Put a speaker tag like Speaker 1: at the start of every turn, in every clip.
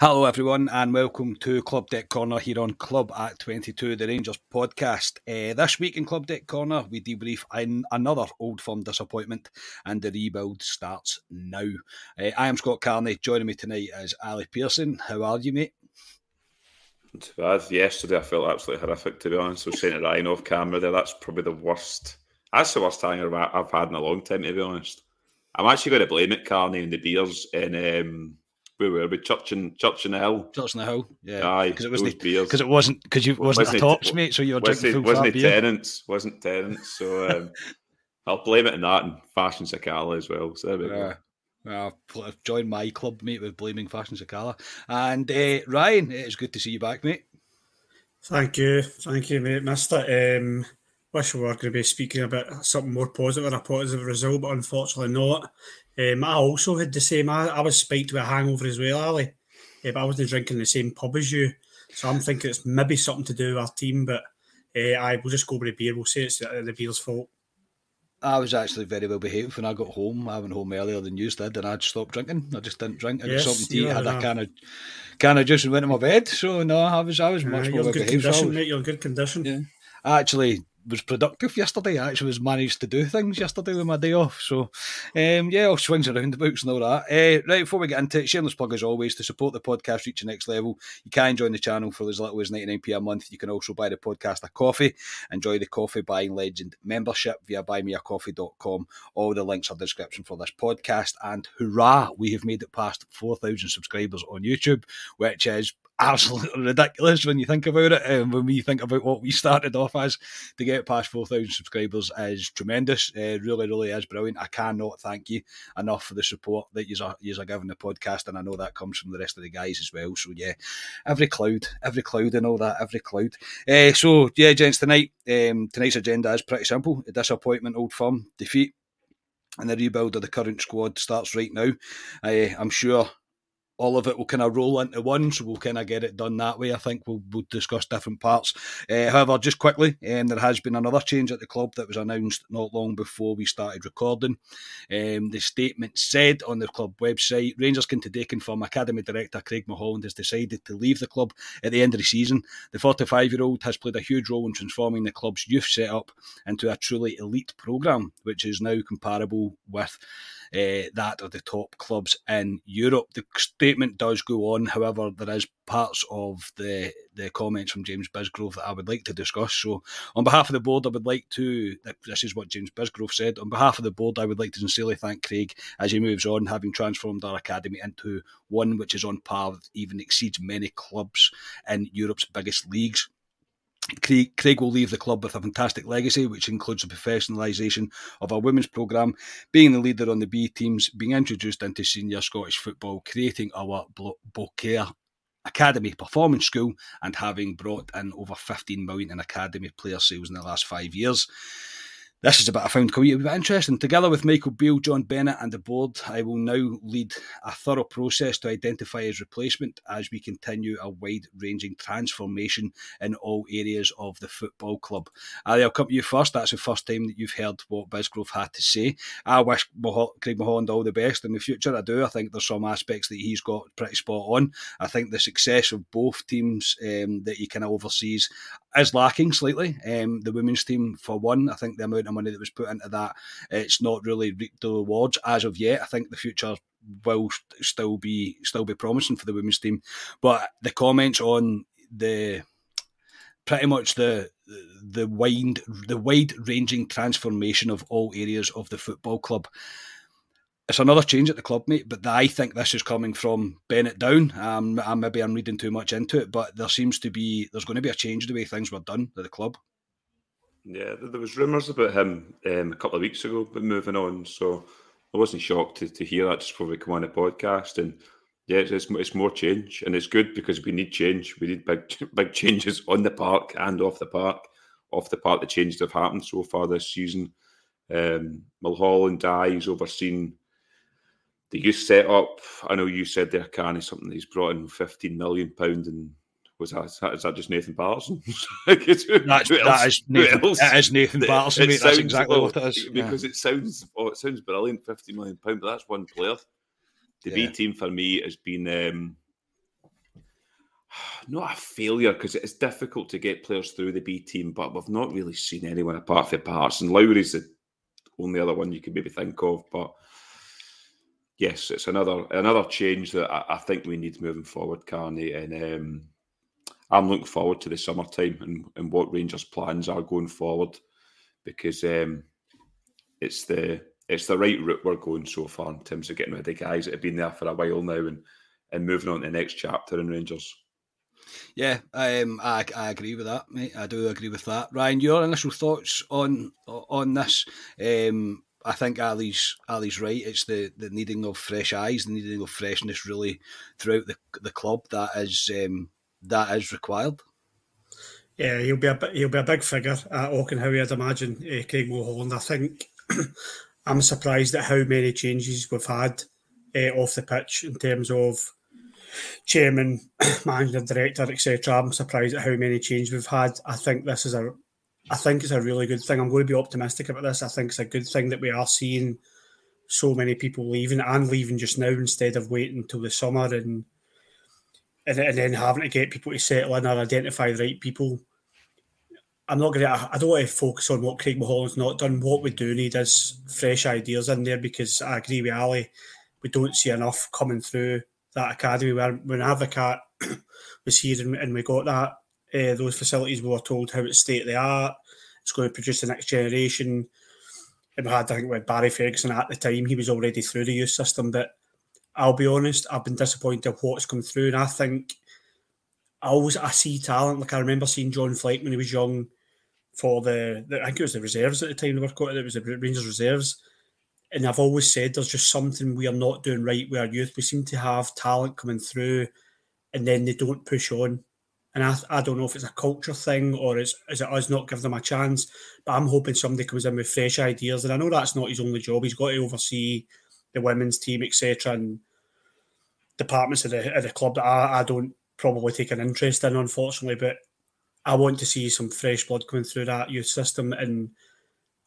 Speaker 1: Hello, everyone, and welcome to Club Deck Corner here on Club at 22, the Rangers podcast. Uh, this week in Club Deck Corner, we debrief in another old firm disappointment, and the rebuild starts now. Uh, I am Scott Carney. Joining me tonight is Ali Pearson. How are you, mate?
Speaker 2: Not bad. Yesterday, I felt absolutely horrific, to be honest. Was saying it Ryan off camera there, that's probably the worst. That's the worst time I've had in a long time, to be honest. I'm actually going to blame it, Carney, and the beers and. Um, where were we? Church in Church in the Hill.
Speaker 1: Church in the Hill. Yeah.
Speaker 2: Aye.
Speaker 1: Because it wasn't because it wasn't because you wasn't, wasn't a tops, mate. So you were drinking full
Speaker 2: Wasn't it
Speaker 1: beer.
Speaker 2: Tennent's? Wasn't Tennent's? So um, I'll blame it on that and Fashion Sakala as well. So there we
Speaker 1: yeah. go. Well, join my club, mate, with blaming Fashion Sakala. And uh, Ryan, it's good to see you back, mate.
Speaker 3: Thank you, thank you, mate. Mister. Um, wish we were going to be speaking about something more positive, a positive result, but unfortunately not. Um, I also had the same. I, I was spiked with a hangover as well, Ali. Yeah, but I wasn't drinking the same pub as you, so I'm thinking it's maybe something to do with our team. But uh, I will just go with the beer. We'll say it's the, the beer's fault.
Speaker 1: I was actually very well behaved when I got home. I went home earlier than you did, and I'd stopped drinking. I just didn't drink. I
Speaker 3: yes,
Speaker 1: got something to eat. I had a can of can of juice and went to my bed. So no, I was I was much
Speaker 3: uh,
Speaker 1: more well
Speaker 3: good
Speaker 1: behaved.
Speaker 3: Condition,
Speaker 1: so
Speaker 3: mate. You're in good condition.
Speaker 1: Yeah. I actually was productive yesterday. I actually was managed to do things yesterday with my day off. So, um, yeah, all swings and roundabouts and all that. Uh, right, before we get into it, shameless plug as always to support the podcast reach the next level. You can join the channel for as little as 99p a month. You can also buy the podcast a coffee. Enjoy the Coffee Buying Legend membership via buymeacoffee.com. All the links are in the description for this podcast. And hurrah, we have made it past 4,000 subscribers on YouTube, which is absolutely ridiculous when you think about it. And when we think about what we started off as, to get past 4,000 subscribers is tremendous. Uh, really, really is brilliant. I cannot thank you enough for the support that you're, you're giving the podcast. And I know that comes from the rest of the guys as well. So, yeah, every cloud, every cloud and all that, every cloud. Uh, so, yeah, gents, tonight, um, tonight's agenda is pretty simple. A disappointment, old firm, defeat. And the rebuild of the current squad starts right now. Uh, I'm sure all of it will kind of roll into one, so we'll kind of get it done that way. I think we'll, we'll discuss different parts. Uh, however, just quickly, um, there has been another change at the club that was announced not long before we started recording. Um, the statement said on the club website Rangers can today confirm Academy Director Craig Mulholland has decided to leave the club at the end of the season. The 45 year old has played a huge role in transforming the club's youth setup into a truly elite programme, which is now comparable with uh, that of the top clubs in Europe. The statement does go on, however, there is parts of the the comments from James Bisgrove that I would like to discuss. So, on behalf of the board, I would like to. This is what James Bisgrove said. On behalf of the board, I would like to sincerely thank Craig as he moves on, having transformed our academy into one which is on par with even exceeds many clubs in Europe's biggest leagues. Craig, Craig will leave the club with a fantastic legacy, which includes the professionalisation of our women's programme, being the leader on the B teams, being introduced into senior Scottish football, creating our Boclair Academy Performance School, and having brought in over 15 million in academy player sales in the last five years. This is about a found quite interesting. Together with Michael Beale, John Bennett, and the board, I will now lead a thorough process to identify his replacement as we continue a wide ranging transformation in all areas of the football club. Ali, I'll come to you first. That's the first time that you've heard what Bisgrove had to say. I wish Craig Mulholland all the best in the future. I do. I think there's some aspects that he's got pretty spot on. I think the success of both teams um, that he kind of oversees is lacking slightly. Um, the women's team, for one, I think the amount of money that was put into that, it's not really reaped the rewards as of yet. I think the future will still be still be promising for the women's team, but the comments on the pretty much the the wide the wide ranging transformation of all areas of the football club it's another change at the club, mate. But I think this is coming from Bennett down. Um, and maybe I'm reading too much into it, but there seems to be there's going to be a change the way things were done at the club.
Speaker 2: Yeah, there was rumours about him um, a couple of weeks ago, but moving on. So I wasn't shocked to, to hear that just probably come on a podcast. And yeah, it's, it's more change, and it's good because we need change. We need big big changes on the park and off the park. Off the park, the changes have happened so far this season. Um, Mulholland Dye's overseen the youth set up. I know you said there, Carney, something that he's brought in fifteen million pound and was that is, that is just Nathan Patterson?
Speaker 1: That's, that is Nathan, that is Nathan Patterson. It, that's exactly what it is.
Speaker 2: Because yeah. it sounds oh, it sounds brilliant, fifty million pound, but that's one player. The yeah. B team for me has been um, not a failure because it's difficult to get players through the B team, but we've not really seen anyone apart from Patterson. Lowry's the only other one you can maybe think of, but yes, it's another another change that I, I think we need moving forward, Carney. And um, I'm looking forward to the summertime and, and what Rangers' plans are going forward because um, it's the it's the right route we're going so far in terms of getting rid of the guys that have been there for a while now and and moving on to the next chapter in Rangers.
Speaker 1: Yeah, um, I, I agree with that, mate. I do agree with that. Ryan, your initial thoughts on on this? Um, I think Ali's Ali's right. It's the, the needing of fresh eyes, the needing of freshness, really throughout the the club that is um, that is required.
Speaker 3: Yeah, he'll be a he'll be a big figure at Auchenhowie, I'd imagine. Uh, Craig Mulholland. I think I'm surprised at how many changes we've had uh, off the pitch in terms of chairman, manager, director, etc. I'm surprised at how many changes we've had. I think this is a I think it's a really good thing. I'm going to be optimistic about this. I think it's a good thing that we are seeing so many people leaving and leaving just now instead of waiting until the summer and, and and then having to get people to settle in or identify the right people. I'm not going to. I don't want to focus on what Craig Mulholland's not done. What we do need is fresh ideas in there because I agree with Ali. We don't see enough coming through that academy. When when Advocaat was here and, and we got that uh, those facilities we were told how it's state of the art. It's going to produce the next generation. And we had, I think, with Barry Ferguson at the time, he was already through the youth system. But I'll be honest, I've been disappointed of what's come through. And I think I always I see talent. Like I remember seeing John Fleck when he was young for the, the I think it was the reserves at the time they were called. It was the Rangers reserves. And I've always said there's just something we are not doing right with our youth. We seem to have talent coming through and then they don't push on. And I, I don't know if it's a culture thing or is, is it us not give them a chance. But I'm hoping somebody comes in with fresh ideas. And I know that's not his only job. He's got to oversee the women's team, etc., and departments of the, of the club that I, I don't probably take an interest in, unfortunately. But I want to see some fresh blood coming through that youth system, and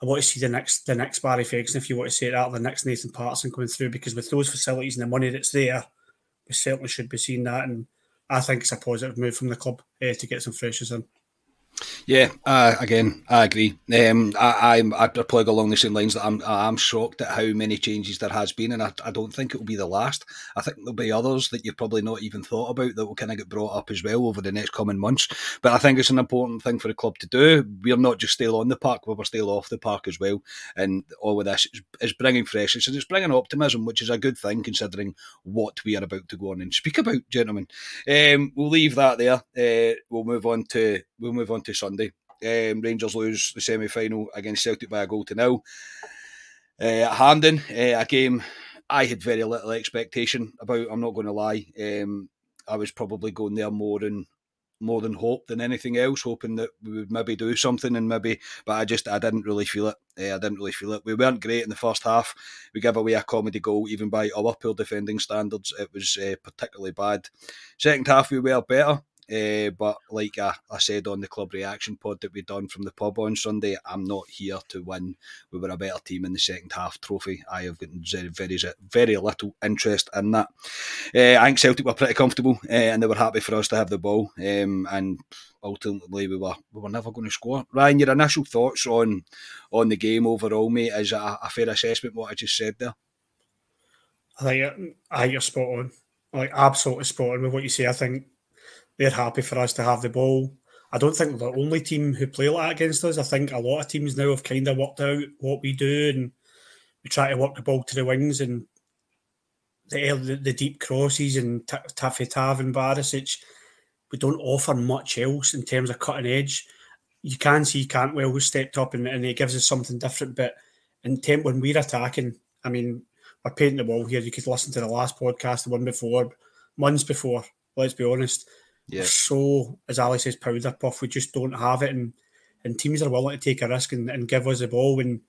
Speaker 3: I want to see the next the next Barry Ferguson, if you want to say that, or the next Nathan Patterson coming through. Because with those facilities and the money that's there, we certainly should be seeing that. And I think it's a positive move from the club uh, to get some freshers in.
Speaker 1: Yeah, uh, again, I agree. Um, I, I'm I go along the same lines that I'm I'm shocked at how many changes there has been, and I, I don't think it will be the last. I think there'll be others that you've probably not even thought about that will kind of get brought up as well over the next coming months. But I think it's an important thing for the club to do. We're not just still on the park, we're still off the park as well. And all of this is, is bringing freshness and it's bringing optimism, which is a good thing considering what we are about to go on and speak about, gentlemen. Um, we'll leave that there. Uh, we'll move on to we'll move on to Sunday. Um, Rangers lose the semi final against Celtic by a goal to nil. Uh, at Hampden, uh, a game I had very little expectation about. I'm not going to lie. Um, I was probably going there more than more than hope than anything else, hoping that we would maybe do something and maybe, but I just I didn't really feel it. Uh, I didn't really feel it. We weren't great in the first half. We gave away a comedy goal even by our poor defending standards. It was uh, particularly bad. Second half we were better. Uh, but like I, I, said on the club reaction pod that we done from the pub on Sunday, I'm not here to win. We were a better team in the second half trophy. I have got very, very, very little interest in that. Uh, I think Celtic were pretty comfortable uh, and they were happy for us to have the ball. Um, and ultimately, we were we were never going to score. Ryan, your initial thoughts on on the game overall, mate? Is a, a fair assessment what I just said there?
Speaker 3: I think I think you're spot on. Like absolutely spot on with what you say. I think they're happy for us to have the ball. I don't think we're the only team who play like that against us. I think a lot of teams now have kind of worked out what we do and we try to work the ball to the wings and the the, deep crosses and Taffy Tav and Barisic. We don't offer much else in terms of cutting edge. You can see Cantwell who stepped up and, and he gives us something different. But in temp when we're attacking, I mean, we're painting the wall here. You could listen to the last podcast, the one before, months before. Let's be honest yeah. so, as Ali says, powder puff. We just don't have it, and and teams are willing to take a risk and, and give us the ball. When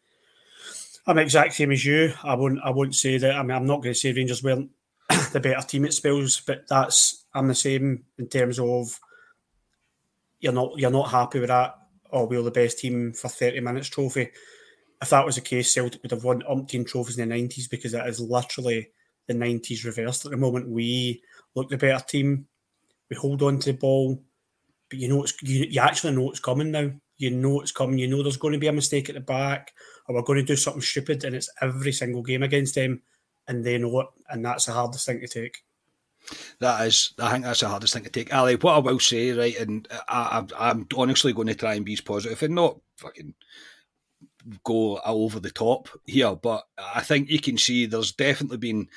Speaker 3: I'm exact same as you, I won't I won't say that. I mean, I'm not going to say Rangers weren't the better team at spells, but that's I'm the same in terms of you're not you're not happy with that. Oh, we are the best team for 30 minutes trophy. If that was the case, Celtic would have won umpteen trophies in the 90s because it is literally the 90s reversed at the moment. We look the better team we hold on to the ball, but you know it's you, you actually know it's coming now. You know it's coming. You know there's going to be a mistake at the back, or we're going to do something stupid, and it's every single game against them, and they know it, and that's the hardest thing to take.
Speaker 1: That is, I think that's the hardest thing to take. Ali, what I will say, right, and I, I, I'm honestly going to try and be as positive and not fucking go over the top here, but I think you can see there's definitely been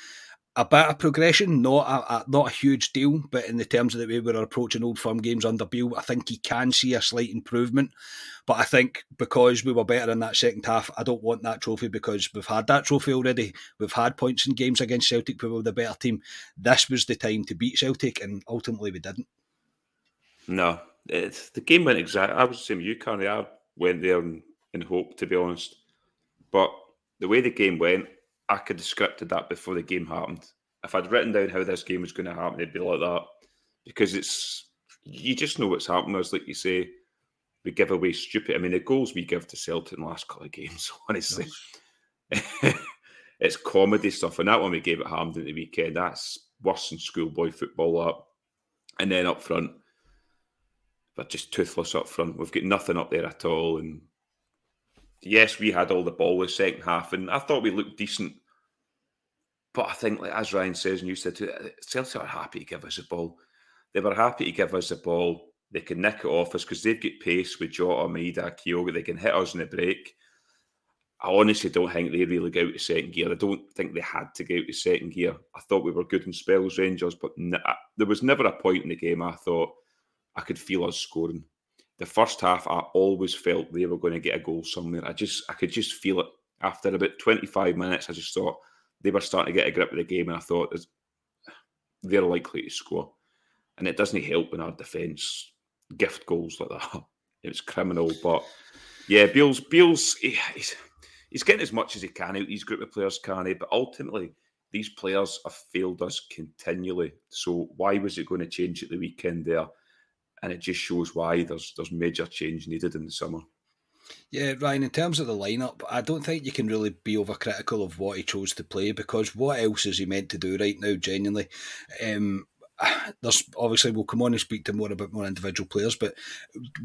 Speaker 1: a bit of progression, not a, a, not a huge deal, but in the terms of the way we're approaching old firm games under Beale, I think he can see a slight improvement. But I think because we were better in that second half, I don't want that trophy because we've had that trophy already. We've had points in games against Celtic where we were the better team. This was the time to beat Celtic, and ultimately we didn't.
Speaker 2: No, the game went exactly. I was the same you, Carney. I went there in, in hope, to be honest. But the way the game went, I could have scripted that before the game happened. If I'd written down how this game was going to happen, it'd be like that. Because it's you just know what's happening. As like you say, we give away stupid. I mean, the goals we give to Celtic in the last couple of games, honestly, it's comedy stuff. And that one we gave at Hampden the weekend, that's worse than schoolboy football. Up and then up front, but just toothless up front. We've got nothing up there at all, and yes, we had all the ball in the second half, and I thought we looked decent. But I think, like as Ryan says, and you said, too, uh, Celtic are happy to give us the ball. They were happy to give us the ball. They can nick it off us because they've got pace with Jota, Maeda, Kyogo. They can hit us in the break. I honestly don't think they really got out to second gear. I don't think they had to go out to second gear. I thought we were good in spells, Rangers, but n- uh, there was never a point in the game I thought I could feel us scoring the first half, I always felt they were going to get a goal somewhere. I just, I could just feel it. After about 25 minutes, I just thought they were starting to get a grip of the game, and I thought they're likely to score. And it doesn't help when our defence gift goals like that. It's criminal, but yeah, Beale's he, he's he's getting as much as he can out these group of players, can he? But ultimately, these players have failed us continually. So why was it going to change at the weekend there? And it just shows why there's there's major change needed in the summer.
Speaker 1: Yeah, Ryan, in terms of the lineup, I don't think you can really be overcritical of what he chose to play because what else is he meant to do right now, genuinely? Um, there's obviously we'll come on and speak to more about more individual players, but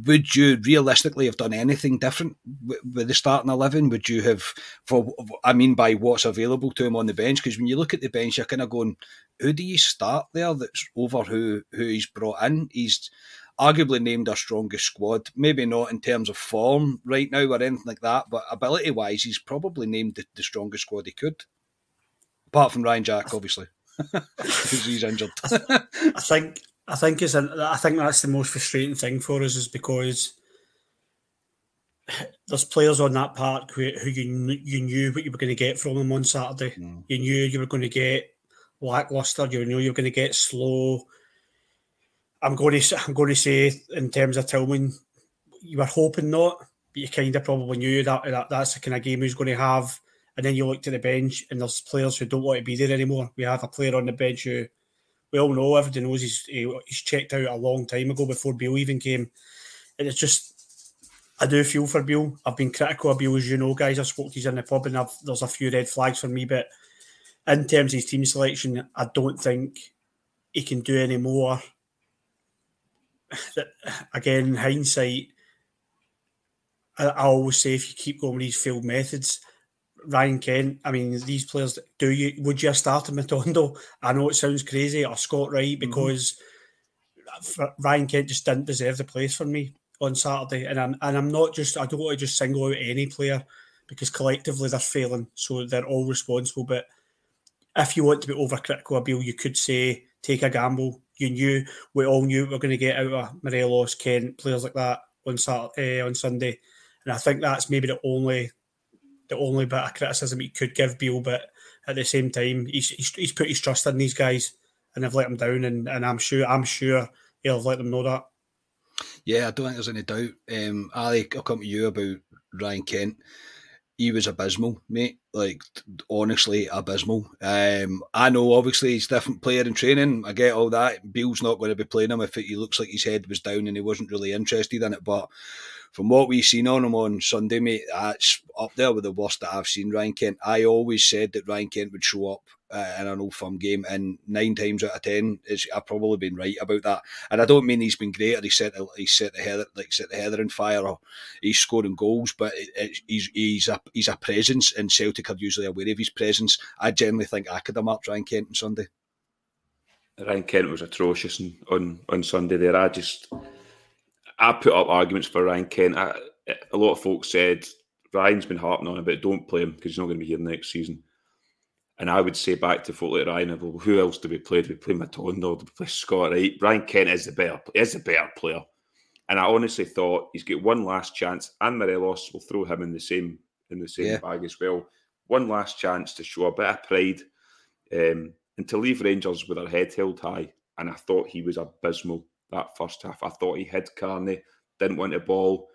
Speaker 1: would you realistically have done anything different with the starting eleven? Would you have, for I mean, by what's available to him on the bench? Because when you look at the bench, you're kind of going, who do you start there? That's over who who he's brought in. He's arguably named our strongest squad. Maybe not in terms of form right now or anything like that, but ability wise, he's probably named the, the strongest squad he could. Apart from Ryan Jack, obviously, because he's injured.
Speaker 3: I think I think it's a, I think that's the most frustrating thing for us is because there's players on that park who, who you you knew what you were going to get from them on Saturday. Mm. You knew you were going to get lackluster. You knew you were going to get slow. I'm going to I'm going to say in terms of Tillman, you were hoping not, but you kind of probably knew that, that that's the kind of game he's going to have. And then you look to the bench, and there's players who don't want to be there anymore. We have a player on the bench who we all know, everybody knows he's he's checked out a long time ago before Beale even came, and it's just I do feel for Beale. I've been critical of Beale, as you know, guys. I've spoke to you in the pub, and I've, there's a few red flags for me. But in terms of his team selection, I don't think he can do any more. Again, in hindsight, I, I always say if you keep going with these failed methods, Ryan Kent, I mean, these players, do you would you have started Matondo? I know it sounds crazy, or Scott Wright, mm-hmm. because mm-hmm. Ryan Kent just didn't deserve the place for me on Saturday, and I'm and I'm not just I don't want to just single out any player because collectively they're failing, so they're all responsible. But if you want to be overcritical Beale, you could say take a gamble. You knew we all knew we were going to get out of Morelos, Kent, players like that on Saturday uh, on Sunday, and I think that's maybe the only the only bit of criticism you could give Beale. But at the same time, he's, he's, he's put his trust in these guys and they've let him down, and, and I'm sure I'm sure he'll let them know that.
Speaker 1: Yeah, I don't think there's any doubt. Um, Ali, I'll come to you about Ryan Kent. He was abysmal, mate. Like honestly, abysmal. Um, I know obviously he's a different player in training. I get all that. Beale's not going to be playing him if he looks like his head was down and he wasn't really interested in it. But from what we've seen on him on Sunday, mate, that's up there with the worst that I've seen Ryan Kent. I always said that Ryan Kent would show up uh, in an old firm game, and nine times out of ten, I've probably been right about that. And I don't mean he's been great or he set the, he set the header like set the header in fire or he's scoring goals, but it, it, he's he's a he's a presence, and Celtic are usually aware of his presence. I generally think I could have marked Ryan Kent on Sunday.
Speaker 2: Ryan Kent was atrocious on on Sunday. There, I just I put up arguments for Ryan Kent. I, a lot of folks said Ryan's been harping on about don't play him because he's not going to be here next season. And I would say back to folk like Ryan, well, who else do we play? Do we play Matondo? Do we play Scott Wright? Ryan Kent is the better is the better player. And I honestly thought he's got one last chance, and Morelos will throw him in the same in the same yeah. bag as well. One last chance to show a bit of pride um, and to leave Rangers with their head held high. And I thought he was abysmal that first half. I thought he hid Carney, didn't want the ball.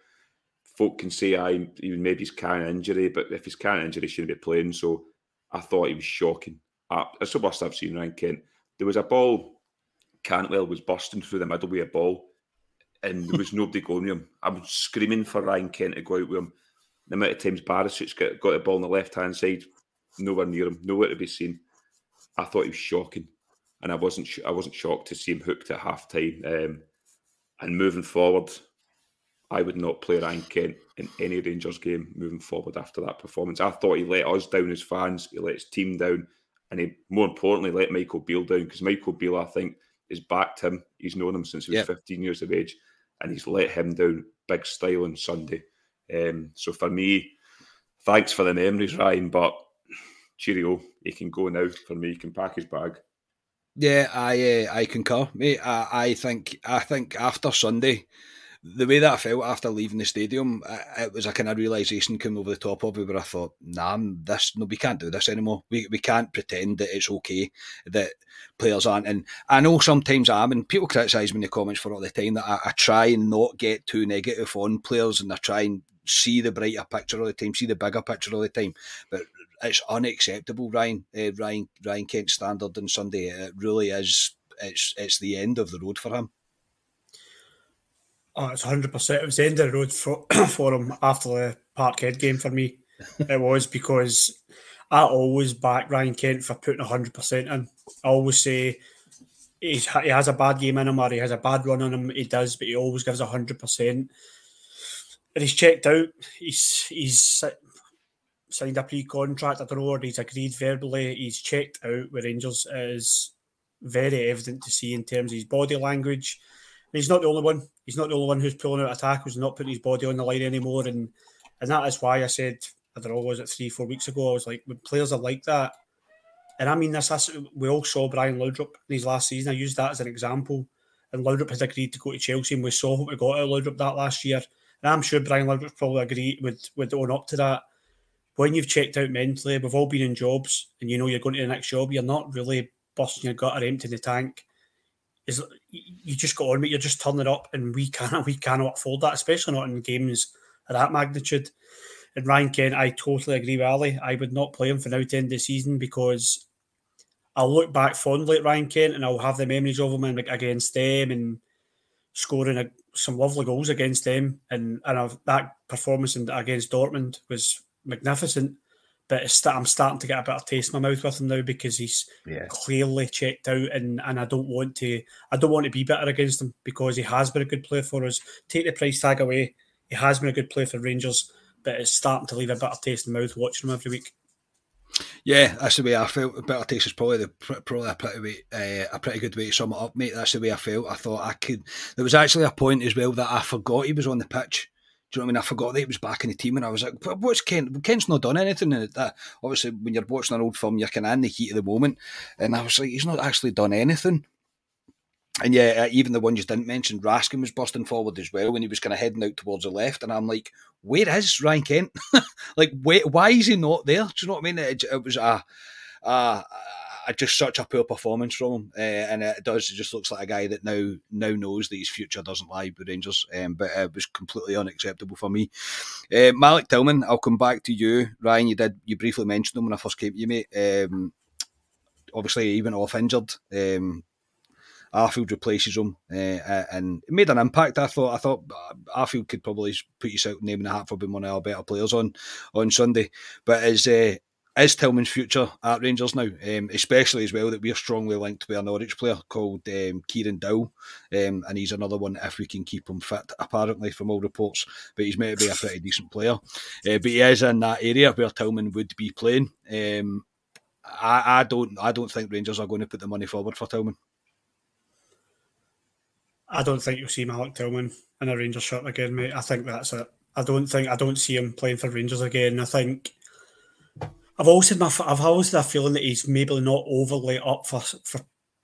Speaker 2: Folk can say I even maybe he's carrying injury, but if he's carrying injury, he shouldn't be playing. So I thought he was shocking. It's the worst I've seen Ryan Kent. There was a ball, Cantwell was bursting through the middle with a ball, and there was nobody going him. I'm screaming for Ryan Kent to go out with him. The amount of times Barisic's got, got the ball on the left hand side, nowhere near him, nowhere to be seen. I thought he was shocking and I wasn't I wasn't shocked to see him hooked at half time. Um, and moving forward, I would not play Ryan Kent in any Rangers game moving forward after that performance. I thought he let us down as fans, he let his team down, and he more importantly let Michael Beale down because Michael Beale, I think, has backed him. He's known him since he was yep. 15 years of age, and he's let him down big style on Sunday. Um, so for me, thanks for the memories, Ryan, but cheerio, he can go now. For me, he can pack his bag.
Speaker 1: Yeah, I uh, I concur, mate. I, I think I think after Sunday, the way that I felt after leaving the stadium, it was a kind of realization coming over the top of me where I thought, nah, this no, we can't do this anymore. We we can't pretend that it's okay that players aren't. And I know sometimes I am, and people criticise me in the comments for all the time that I, I try and not get too negative on players, and I try and see the brighter picture all the time, see the bigger picture all the time. But it's unacceptable, Ryan. Uh, Ryan Ryan Kent's standard on Sunday. It really is. It's it's the end of the road for him.
Speaker 3: Oh, it's hundred percent. It was the end of the road for, for him after the Parkhead game for me. it was because I always back Ryan Kent for putting hundred percent in. I always say he's, he has a bad game in him or he has a bad run on him. He does, but he always gives hundred percent. And he's checked out. He's he's signed a pre-contract. I don't know, he's agreed verbally. He's checked out with Rangers. is very evident to see in terms of his body language. He's not the only one. He's not the only one who's pulling out attackers and not putting his body on the line anymore. And and that is why I said, I don't know, was it three, four weeks ago? I was like, when players are like that, and I mean this, this we all saw Brian Laudrup in his last season. I used that as an example. and Laudrup has agreed to go to Chelsea, and we saw what we got out of Laudrup that last year. And I'm sure Brian Laudrup probably agree would would own up to that. When you've checked out mentally, we've all been in jobs, and you know you're going to the next job. You're not really busting your gut or emptying the tank. Is you just got on with You're just turning up, and we cannot we cannot afford that, especially not in games of that magnitude. And Ryan Kent, I totally agree with Ali. I would not play him for now to end the season because I'll look back fondly at Ryan Kent and I'll have the memories of him against them and scoring a, some lovely goals against them. And and I've, that performance against Dortmund was magnificent. But I'm starting to get a bit of taste in my mouth with him now because he's yeah. clearly checked out, and, and I don't want to I don't want to be bitter against him because he has been a good player for us. Take the price tag away, he has been a good player for Rangers, but it's starting to leave a bit of taste in the mouth watching him every week.
Speaker 1: Yeah, that's the way I felt. A better taste is probably the probably a pretty way, uh, a pretty good way to sum it up, mate. That's the way I felt. I thought I could. There was actually a point as well that I forgot he was on the pitch. Do you know what I mean? I forgot that he was back in the team, and I was like, "What's Kent? Kent's not done anything." And that obviously, when you're watching an old firm, you're kind of in the heat of the moment, and I was like, "He's not actually done anything." And yeah, uh, even the one you didn't mention, Raskin was busting forward as well when he was kind of heading out towards the left. And I'm like, where is Ryan Kent? like, wait, why is he not there? Do you know what I mean? It, it was a, a, a, just such a poor performance from him, uh, and it does. It just looks like a guy that now now knows that his future doesn't lie with Rangers. Um, but it was completely unacceptable for me. Uh, Malik Tillman, I'll come back to you, Ryan. You did you briefly mentioned him when I first came to you, mate. Um, obviously, he went off injured. Um, Arfield replaces him uh, and it made an impact. I thought I thought Arfield could probably put his out name in the hat for being one of our better players on on Sunday. But as uh, is Tillman's future at Rangers now, um, especially as well that we're strongly linked with a Norwich player called um, Kieran Dowell, um, and he's another one if we can keep him fit, apparently from all reports. But he's meant to be a pretty decent player. Uh, but he is in that area where Tillman would be playing. Um, I, I don't I don't think Rangers are going to put the money forward for Tillman.
Speaker 3: I don't think you'll see Malik Tillman in a Rangers shirt again, mate. I think that's it. I don't think I don't see him playing for Rangers again. I think I've always had my I've always had a feeling that he's maybe not overly up for for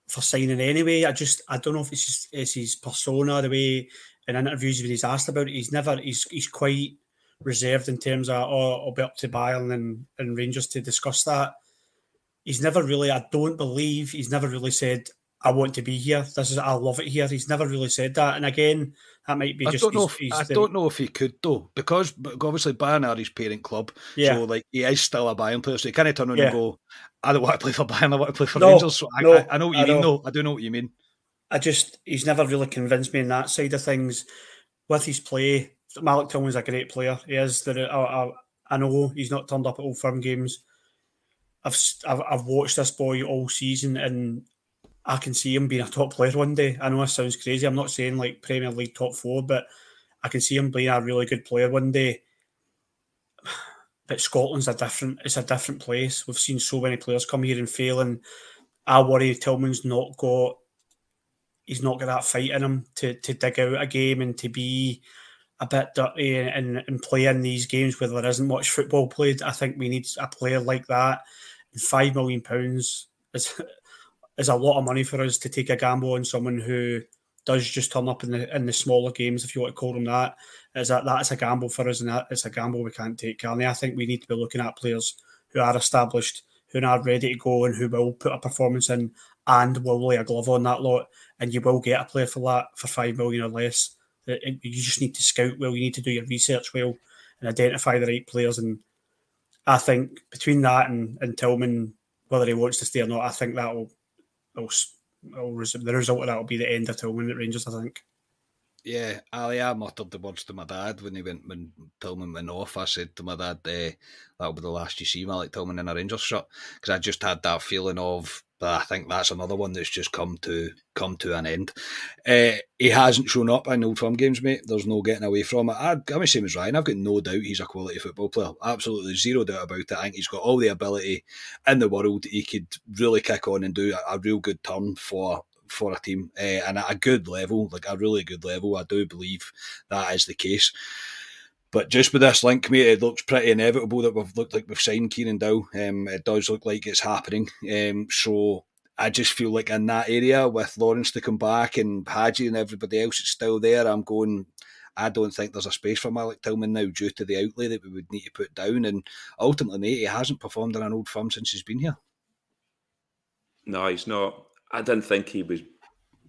Speaker 3: for signing anyway. I just I don't know if it's just, it's his persona, the way in interviews when he's asked about it, he's never he's he's quite reserved in terms of oh I'll be up to Bayern and, and Rangers to discuss that. He's never really I don't believe he's never really said I want to be here. This is I love it here. He's never really said that, and again, that might be.
Speaker 1: I
Speaker 3: just
Speaker 1: don't know. If, I don't know if he could though, because obviously Bayern are his parent club. Yeah. So like he is still a Bayern player, so he can't turn around yeah. and go, "I don't want to play for Bayern. I want to play for no, Rangers." So I, no, I, I, know what you I mean. Know. though. I do know what you mean.
Speaker 3: I just he's never really convinced me in that side of things. With his play, Malik Tillman's a great player. He is. The, I, I, I know he's not turned up at Old Firm games. I've, I've I've watched this boy all season, and I can see him being a top player one day. I know this sounds crazy. I'm not saying like Premier League top four, but I can see him being a really good player one day. But Scotland's a different. It's a different place. We've seen so many players come here and fail, and I worry Tillman's not got. He's not got that fight in him to to dig out a game and to be a bit dirty and, and play in these games where there isn't much football played. I think we need a player like that. And five million pounds is is a lot of money for us to take a gamble on someone who does just turn up in the in the smaller games, if you want to call them that. Is that that's a gamble for us, and that it's a gamble we can't take. Carney, I think we need to be looking at players who are established, who are ready to go, and who will put a performance in and will lay a glove on that lot. And you will get a player for that for five million or less. Uh, you just need to scout well. You need to do your research well and identify the right players. And I think between that and, and Tillman, whether he wants to stay or not, I think that will will, the result of that will be the end of Tillman at Rangers, I think.
Speaker 1: Yeah, Ali, I muttered the words to my dad when he went when Tillman went off. I said to my dad, uh, "That'll be the last you see Malik Tillman in a Rangers shirt," because I just had that feeling of but I think that's another one that's just come to come to an end. Uh, he hasn't shown up in Old Firm games, mate. There's no getting away from it. I, I'm the same as Ryan. I've got no doubt he's a quality football player. Absolutely zero doubt about it. I think he's got all the ability in the world. He could really kick on and do a, a real good turn for for a team uh, and at a good level, like a really good level. I do believe that is the case. But just with this link, mate, it looks pretty inevitable that we've looked like we've signed Kieran Dowell. Um, it does look like it's happening. Um, so I just feel like in that area with Lawrence to come back and Hagi and everybody else is still there, I'm going. I don't think there's a space for Malik Tillman now due to the outlay that we would need to put down. And ultimately, he hasn't performed in an old firm since he's been here.
Speaker 2: No, he's not. I didn't think he was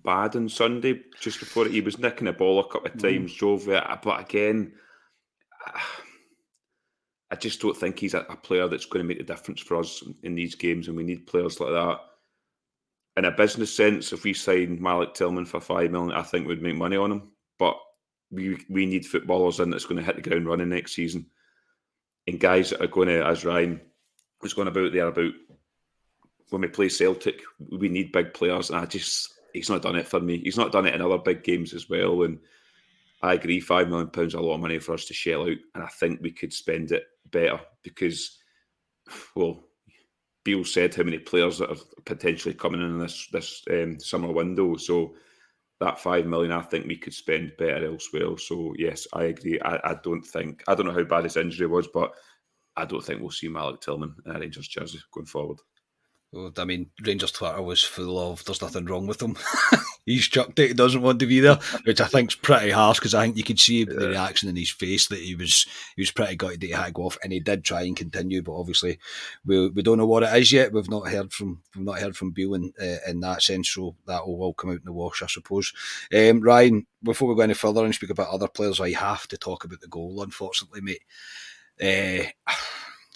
Speaker 2: bad on Sunday. Just before he was nicking the ball a couple of times, mm. drove it. But again, I just don't think he's a, player that's going to make a difference for us in these games, and we need players like that. In a business sense, if we sign Malik Tillman for five million, I think we'd make money on him. But we we need footballers in that's going to hit the ground running next season, and guys that are going to, as Ryan was going about there about when we play Celtic, we need big players, and I just he's not done it for me. He's not done it in other big games as well. And I agree, five million pounds is a lot of money for us to shell out, and I think we could spend it better because, well, Beale said how many players that are potentially coming in this this um, summer window. So that five million, I think we could spend better elsewhere. So yes, I agree. I, I don't think I don't know how bad his injury was, but I don't think we'll see Malik Tillman in a Rangers jersey going forward.
Speaker 1: I mean, Rangers Twitter was full of "there's nothing wrong with him." He's chucked it. He doesn't want to be there, which I think's pretty harsh because I think you could see yeah. the reaction in his face that he was he was pretty gutted that he had to go off, and he did try and continue, but obviously we, we don't know what it is yet. We've not heard from we've not heard from Beale in, uh, in that sense, so that will all come out in the wash, I suppose. Um, Ryan, before we go any further and speak about other players, I have to talk about the goal. Unfortunately, mate. Uh,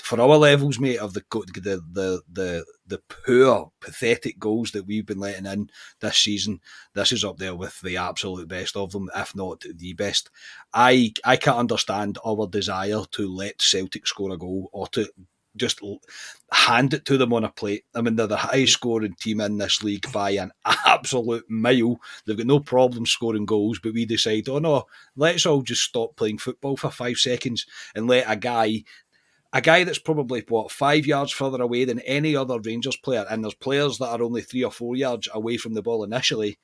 Speaker 1: for our levels, mate, of the the the the, the poor, pathetic goals that we've been letting in this season, this is up there with the absolute best of them, if not the best. I I can't understand our desire to let Celtic score a goal or to just hand it to them on a plate. I mean, they're the highest scoring team in this league by an absolute mile. They've got no problem scoring goals, but we decide, oh no, let's all just stop playing football for five seconds and let a guy a guy that's probably what five yards further away than any other Rangers player, and there's players that are only three or four yards away from the ball initially,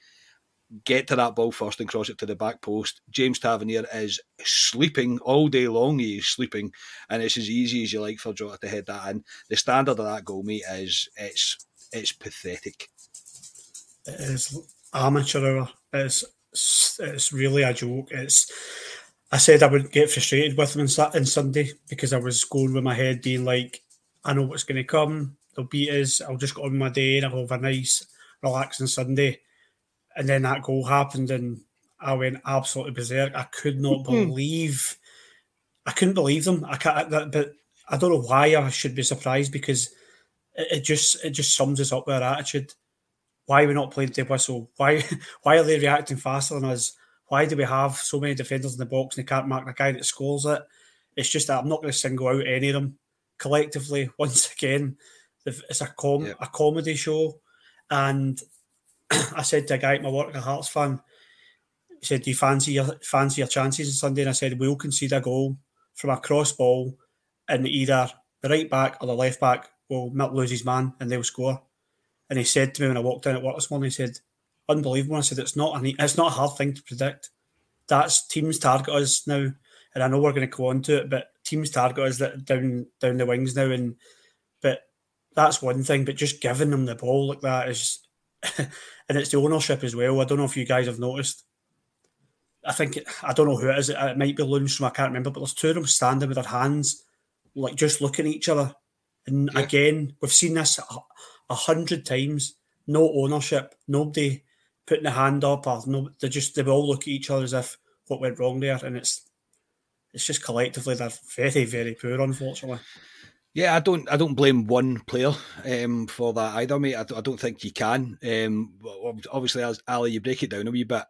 Speaker 1: get to that ball first and cross it to the back post. James Tavernier is sleeping all day long. He is sleeping, and it's as easy as you like for Jota to head that in. The standard of that goal, mate, is it's it's pathetic.
Speaker 3: It is amateur hour. It's it's really a joke. It's I said I would get frustrated with them on, Sunday because I was going with my head being like, I know what's going to come. They'll beat us. I'll just go on my day and I'll have a nice, relaxing Sunday. And then that goal happened and I went absolutely berserk. I could not mm-hmm. believe, I couldn't believe them. I can't, that, but I don't know why I should be surprised because it, it just it just sums us up our attitude. Why are we not playing to whistle? Why why are they reacting faster than us? Why do we have so many defenders in the box and they can't mark the guy that scores it? It's just that I'm not going to single out any of them collectively. Once again, it's a com- yep. a comedy show, and I said to a guy at my work, a Hearts fan, he said, "Do you fancy your fancy your chances on Sunday?" And I said, "We'll concede a goal from a cross ball, and either the right back or the left back will not lose his man, and they'll score." And he said to me when I walked in at work this morning, he said, unbelievable. I said it's not an, it's not a hard thing to predict. That's teams target us now, and I know we're going to go on to it, but teams target us that down down the wings now, and but that's one thing. But just giving them the ball like that is, and it's the ownership as well. I don't know if you guys have noticed. I think I don't know who it is. It might be Lundstram. I can't remember, but there's two of them standing with their hands, like just looking at each other. And yeah. again, we've seen this a, a hundred times. No ownership. Nobody putting a hand up or no, they just they all look at each other as if what went wrong there, and it's it's just collectively they're very very poor, unfortunately.
Speaker 1: Yeah, I don't. I don't blame one player um, for that either, mate. I, don't think you can. Um, obviously, as Ali, you break it down a wee bit.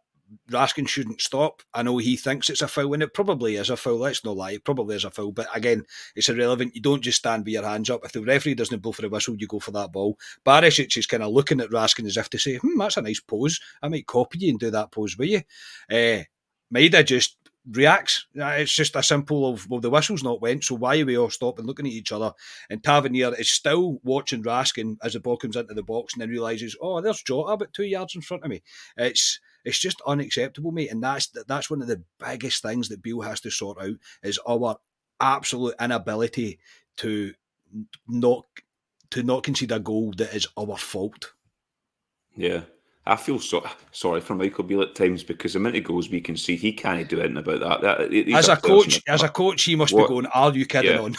Speaker 1: Raskin shouldn't stop. I know he thinks it's a foul, and it probably is a foul. Let's not lie, it probably is a foul. But again, it's irrelevant. You don't just stand with your hands up. If the referee doesn't blow for a whistle, you go for that ball. Barisic is kind of looking at Raskin as if to say, "Hmm, that's a nice pose. I might copy you and do that pose with you." Uh, Maeda just reacts. It's just a simple of well, the whistle's not went, so why are we all stopping looking at each other? And Tavernier is still watching Raskin as the ball comes into the box and then realizes, oh, there's Jota about two yards in front of me. It's it's just unacceptable, mate. And that's that's one of the biggest things that Beale has to sort out is our absolute inability to not to not concede a goal that is our fault.
Speaker 2: Yeah. I feel so sorry for Michael Beale at times because the minute he goes we can see he can't do anything about that. that
Speaker 1: as a coach, as a coach, he must what, be going, "Are you kidding yeah. on?"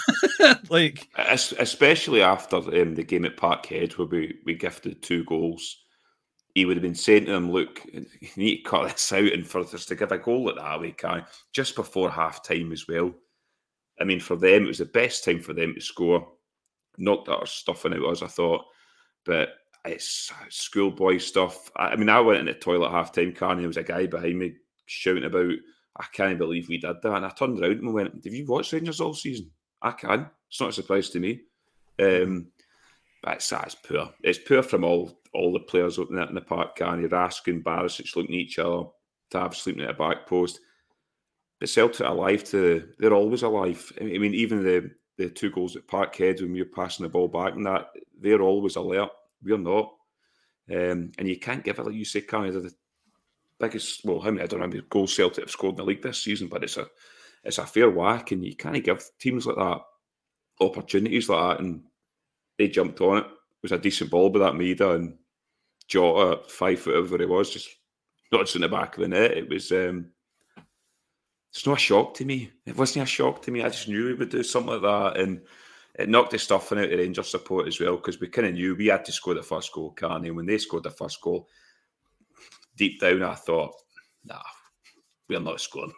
Speaker 1: like,
Speaker 2: especially after um, the game at Parkhead where we, we gifted two goals, he would have been saying to him, "Look, you need to cut this out, and for us to give a goal at that way, can just before half time as well." I mean, for them, it was the best time for them to score. Knocked our stuffing out us, I thought, but it's schoolboy stuff. I mean, I went in the toilet half time, Carney. There was a guy behind me shouting about, I can't believe we did that. And I turned around and went, Have you watched Rangers all season? I can. It's not a surprise to me. Um, it's, it's poor. It's poor from all all the players it in the park, Carney. Raskin, Barisic looking at each other, Tav sleeping at a back post. But Celtic are alive to, they're always alive. I mean, even the, the two goals at Parkhead when you're passing the ball back and that, they're always alert. We're not. Um, and you can't give it, like you say, of the biggest, well, how many, I don't know how many goals Celtic have scored in the league this season, but it's a it's a fair whack, and you can't give teams like that opportunities like that. And they jumped on it. It was a decent ball by that Maeda and Jota, five foot over he was, just not in the back of the net. It was, um, it's not a shock to me. It wasn't a shock to me. I just knew he would do something like that. And it knocked the stuffing out of Rangers support as well because we kind of knew we had to score the first goal, Carney. When they scored the first goal, deep down I thought, nah, we're not scoring.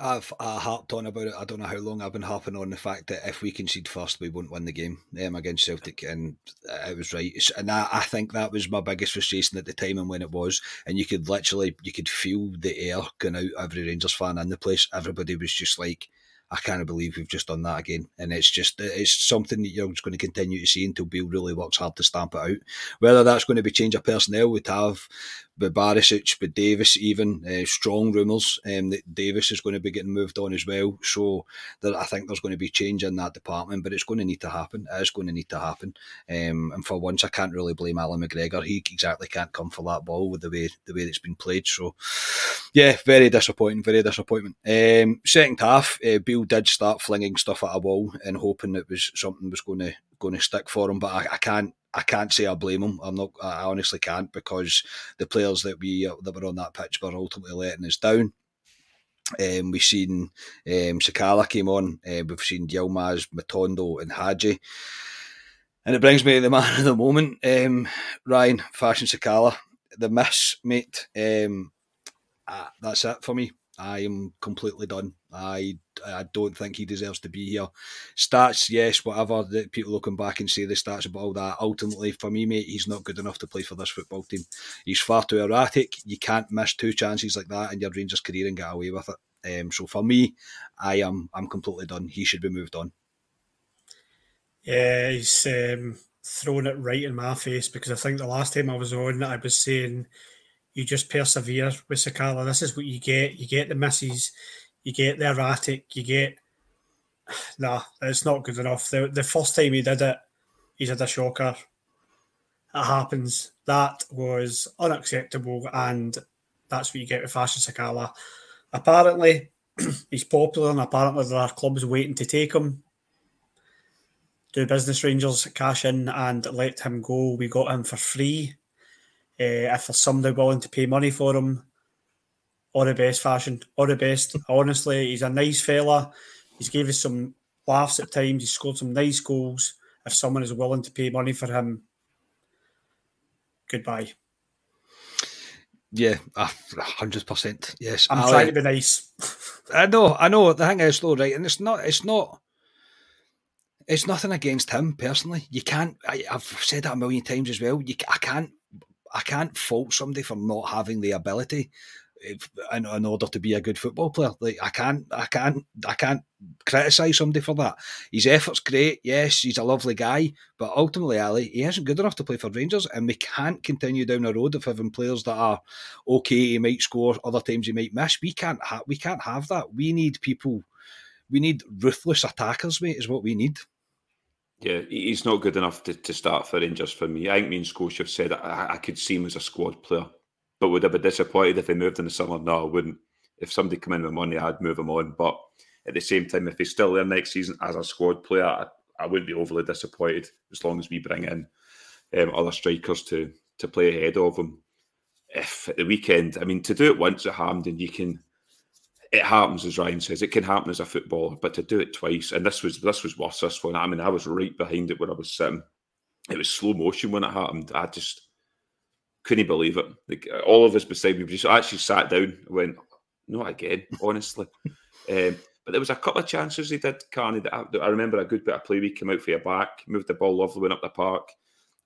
Speaker 1: I've harped on about it. I don't know how long I've been harping on the fact that if we concede first, we won't win the game um, against Celtic, and I was right. And I, I think that was my biggest frustration at the time and when it was. And you could literally, you could feel the air going out every Rangers fan in the place. Everybody was just like, I can't believe we've just done that again. And it's just it's something that you're just going to continue to see until Bill really works hard to stamp it out. Whether that's going to be change of personnel, we'd have but Barisic, but Davies even uh, strong rumours um, that Davies is going to be getting moved on as well. So there, I think there's going to be change in that department, but it's going to need to happen. It is going to need to happen. Um, and for once, I can't really blame Allan McGregor. He exactly can't come for that ball with the way the way it's been played. So yeah, very disappointing. Very disappointment. Um, second half, uh, Beale did start flinging stuff at a wall and hoping it was something was going to going to stick for him, but I, I can't I can't say I blame him. I'm not. I honestly can't because the players that we uh, that were on that pitch were ultimately letting us down. Um, we've seen um, Sakala came on. Uh, we've seen Yilmaz, Matondo, and Hagi. And it brings me to the man of the moment, um, Ryan Fashion Sakala, the miss, mate. Um, uh, that's it for me. I am completely done. I I don't think he deserves to be here. Stats, yes, whatever. That people looking back and say the stats about all that. Ultimately, for me, mate, he's not good enough to play for this football team. He's far too erratic. You can't miss two chances like that in your Rangers career and get away with it. Um, so for me, I am I'm completely done. He should be moved on.
Speaker 3: Yeah, he's um, thrown it right in my face because I think the last time I was on, I was saying you just persevere with Sakala. This is what you get. You get the misses, you get the erratic, you get. Nah, it's not good enough. The, the first time he did it, he's had a shocker. It happens. That was unacceptable, and that's what you get with Fashion Sakala. Apparently, he's popular, and apparently there are clubs waiting to take him. Do business Rangers cash in and let him go? We got him for free uh, if there's somebody willing to pay money for him, or the best fashion, or the best. Honestly, he's a nice fella. He's gave us some laughs at times. He's scored some nice goals. If someone is willing to pay money for him, goodbye.
Speaker 1: Yeah, hundred percent. Yes,
Speaker 3: I'm Ali, trying to be nice.
Speaker 1: I know, I know. The thing is, though, right, and it's not, it's not, it's nothing against him personally. You can't. I, have said that a million times as well. You, I can't I can't fault somebody for not having the ability if, in, in, order to be a good football player. Like I can't, I can't, I can't criticise somebody for that. His effort's great. Yes, he's a lovely guy, but ultimately, Ali, he isn't good enough to play for Rangers, and we can't continue down the road of having players that are okay. He might score, other times he might miss. We can't, ha- we can't have that. We need people. We need ruthless attackers, mate. Is what we need.
Speaker 2: Yeah, he's not good enough to, to start for Rangers for me. I think me and Scotia have said I, I could see him as a squad player, but would I be disappointed if he moved in the summer? No, I wouldn't. If somebody come in with money, I'd move him on. But at the same time, if he's still there next season as a squad player, I, I wouldn't be overly disappointed as long as we bring in um, other strikers to to play ahead of him. If at the weekend, I mean, to do it once at Hampden, you can. It happens, as Ryan says, it can happen as a footballer, but to do it twice, and this was this was worse. This one, I mean, I was right behind it when I was sitting. It was slow motion when it happened. I just couldn't believe it. Like all of us beside me just actually sat down and went, "Not again," honestly. um, but there was a couple of chances he did, Carney. That I, I remember a good bit of play. We came out for your back, moved the ball lovely, went up the park,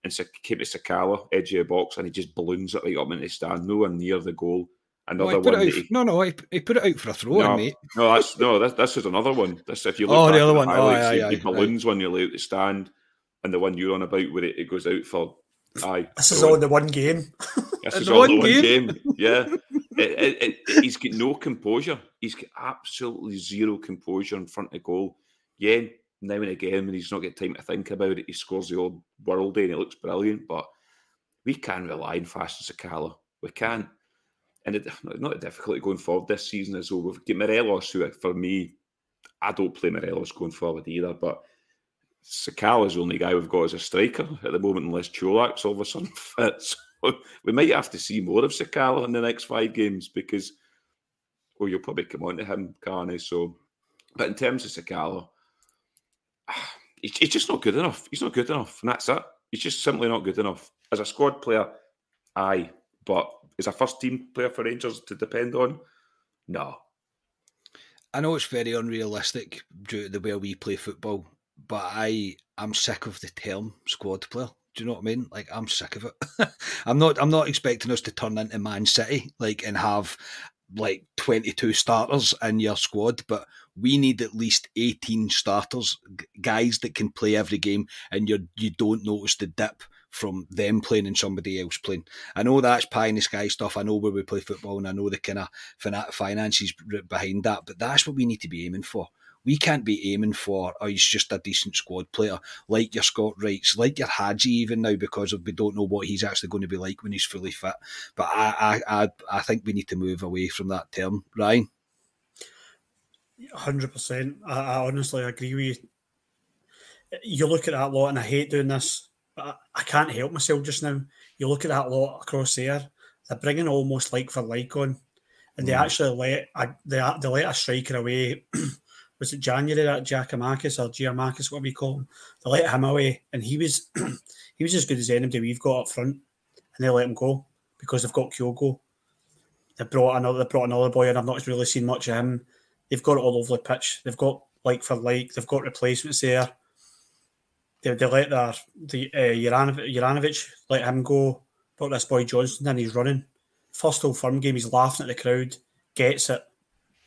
Speaker 2: and came to Sakala, edge of the box, and he just balloons it right up into the stand, nowhere near the goal. Another
Speaker 1: one.
Speaker 2: He,
Speaker 1: no, no, he, he, put it out for a throw,
Speaker 2: no,
Speaker 1: mate.
Speaker 2: No, that's no, this, this is another one. This if you look
Speaker 1: oh,
Speaker 2: back
Speaker 1: the other one,
Speaker 2: the
Speaker 1: oh,
Speaker 2: highlights,
Speaker 1: yeah,
Speaker 2: he,
Speaker 1: yeah,
Speaker 2: he balloons one nearly out the stand, and the one you're on about where it, it goes out for. Aye,
Speaker 3: this is all in the one game.
Speaker 2: This is all the one game. game. Yeah, it, it, it, he's got no composure. He's got absolutely zero composure in front of goal. Yeah, now and again when he's not got time to think about it, he scores the old worldie and it looks brilliant. But we can rely on Fashion Sakala. We can. And it, not a difficulty going forward this season as well. We've got Morelos, who uh, for me, I don't play Morelos going forward either, but Sakal is the only guy we've got as a striker at the moment, unless Colak's all of a sudden fit. So we might have to see more of Sakala in the next five games because, well, you'll probably come on to him, Carney. So, but in terms of Sakala, he's just not good enough. He's not good enough, and that's it. He's just simply not good enough as a squad player. Aye, but is a first team player for Rangers to depend on, no.
Speaker 1: I know it's very unrealistic due to the way we play football, but I am sick of the term squad player. Do you know what I mean? Like I'm sick of it. I'm not. I'm not expecting us to turn into Man City, like and have like 22 starters in your squad, but we need at least 18 starters, guys that can play every game, and you you don't notice the dip from them playing and somebody else playing. I know that's pie in the sky stuff. I know where we play football, and I know the kind of finances behind that, but that's what we need to be aiming for. We can't be aiming for, oh, he's just a decent squad player, like your Scott Wrights, like your Hagi even now, because of we don't know what he's actually going to be like when he's fully fit. But I, I, I, I think we need to move away from that term, Ryan.
Speaker 3: Hundred percent. I, I honestly agree with you. You look at that lot, and I hate doing this, I, I can't help myself just now. You look at that lot across there; they're bringing almost like for like on, and they mm. actually let a, they, they let a striker away was it January that Giakoumakis or Giamakis, what we call him? They let him away, and he was he was as good as anybody we've got up front, and they let him go because they've got Kyogo. They brought another they brought another boy, and I've not really seen much of him. They've got it all over the pitch. They've got like for like. They've got replacements there. They, they let their the uh, Juranovic, Juranovic let him go. Brought this boy Johnston, and he's running. First old firm game, he's laughing at the crowd, gets it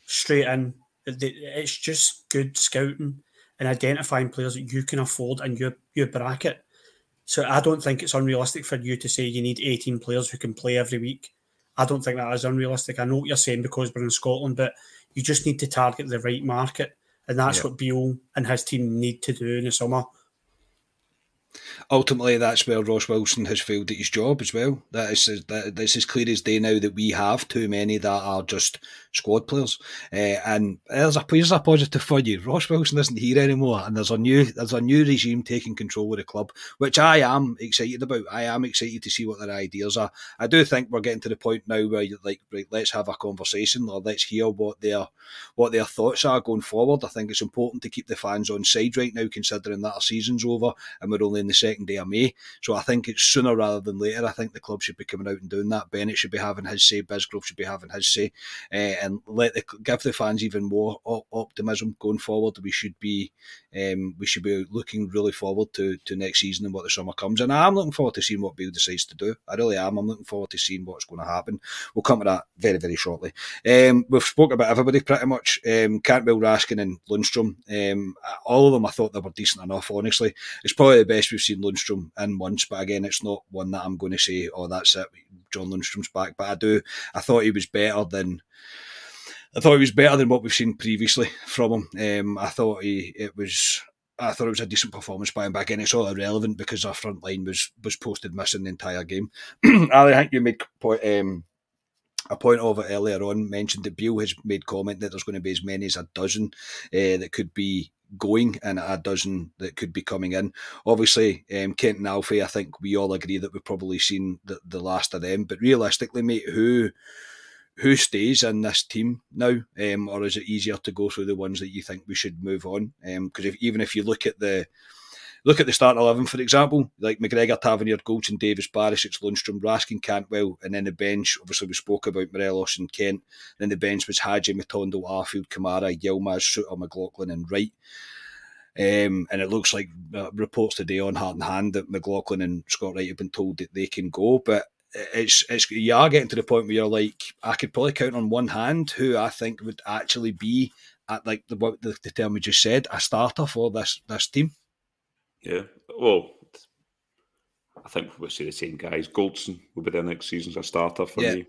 Speaker 3: straight in it's just good scouting and identifying players that you can afford in your, your bracket. So I don't think it's unrealistic for you to say you need 18 players who can play every week. I don't think that is unrealistic. I know what you're saying because we're in Scotland, but you just need to target the right market. And that's yeah. what Beale and his team need to do in the summer
Speaker 1: ultimately that's where Ross Wilson has failed at his job as well. That is that, that's as clear as day now that we have too many that are just squad players. Uh, and there's a here's a positive for you. Ross Wilson isn't here anymore, and there's a new there's a new regime taking control of the club, which I am excited about. I am excited to see what their ideas are. I do think we're getting to the point now where you're like, right, let's have a conversation or let's hear what their what their thoughts are going forward. I think it's important to keep the fans on side right now, considering that our season's over and we're only in the second day of May. So I think it's sooner rather than later. I think the club should be coming out and doing that. Bennett should be having his say. Bisgrove should be having his say, uh, and let the give the fans even more op- optimism going forward. We should be um, we should be looking really forward to to next season and what the summer comes. And I'm looking forward to seeing what Bill decides to do. I really am. I'm looking forward to seeing what's going to happen. We'll come to that very very shortly. Um, we've spoken about everybody pretty much. Um, Cantwell, Raskin, and Lundstram. Um, all of them, I thought they were decent enough. Honestly, it's probably the best we've seen Lundstram in once, but again, it's not one that I'm going to say, oh, that's it, John Lundstram's back. But I do, I thought he was better than. I thought he was better than what we've seen previously from him. Um, I thought he it was I thought it was a decent performance by him, but again, it's all irrelevant because our front line was was posted missing the entire game. Ali, I think you make point. Um, a point of it earlier on mentioned that Beale has made comment that there's going to be as many as a dozen uh, that could be going and a dozen that could be coming in. Obviously, um, Kent and Alfie, I think we all agree that we've probably seen the, the last of them. But realistically, mate, who who stays in this team now, um, or is it easier to go through the ones that you think we should move on? Because um, even if you look at the look at the start eleven, for example, like McGregor, Tavernier, Goldson, Davies, Barisic, Lundstram, Raskin, Cantwell, and then the bench. Obviously, we spoke about Morelos and Kent. Then the bench was Hagi, Matondo, Arfield, Kamara, Yilmaz, Souttar, McLaughlin, and Wright. Um, and it looks like uh, reports today on Heart and Hand that McLaughlin and Scott Wright have been told that they can go, but it's it's you are getting to the point where you're like, I could probably count on one hand who I think would actually be at like the the, the term we just said a starter for this this team.
Speaker 2: Yeah. Well, I think we'll see the same guys. Goldson will be there next season as a starter for yeah. me.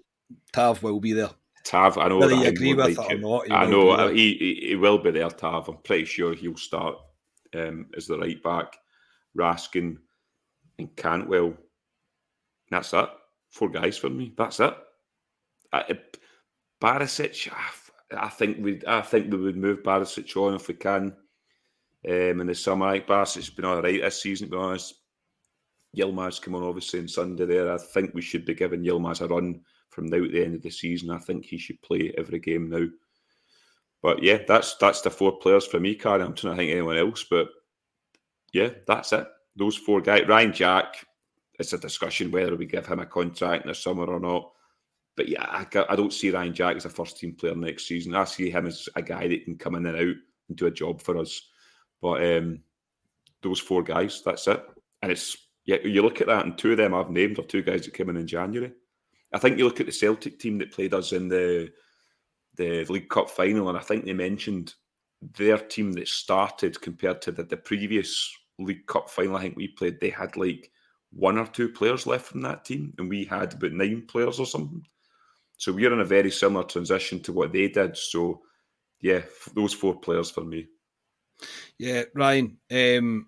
Speaker 1: Tav will be there.
Speaker 2: Tav, I know.
Speaker 1: Whether you agree with like it or not,
Speaker 2: I know he, he will be there. Tav, I'm pretty sure he'll start um, as the right back. Raskin and Cantwell. That's it. Four guys for me. That's it. I, Barisic, I, I think we, I think we would move Barisic on if we can um, in the summer. I think has been all right this season, to be honest. Yilmaz come on obviously on Sunday there. I think we should be giving Yilmaz a run from now at the end of the season. I think he should play every game now. But yeah, that's that's the four players for me, Carl. I'm trying to think anyone else, but yeah, that's it. Those four guys. Ryan Jack, it's a discussion whether we give him a contract in the summer or not. But yeah, I, I don't see Ryan Jack as a first team player next season. I see him as a guy that can come in and out and do a job for us. But um, those four guys, that's it. And it's yeah, you look at that, and two of them I've named are two guys that came in in January. I think you look at the Celtic team that played us in the the League Cup final, and I think they mentioned their team that started compared to the, the previous League Cup final. I think we played, they had like one or two players left from that team, and we had about nine players or something. So we're in a very similar transition to what they did. So, yeah, those four players for me.
Speaker 1: Yeah, Ryan, um,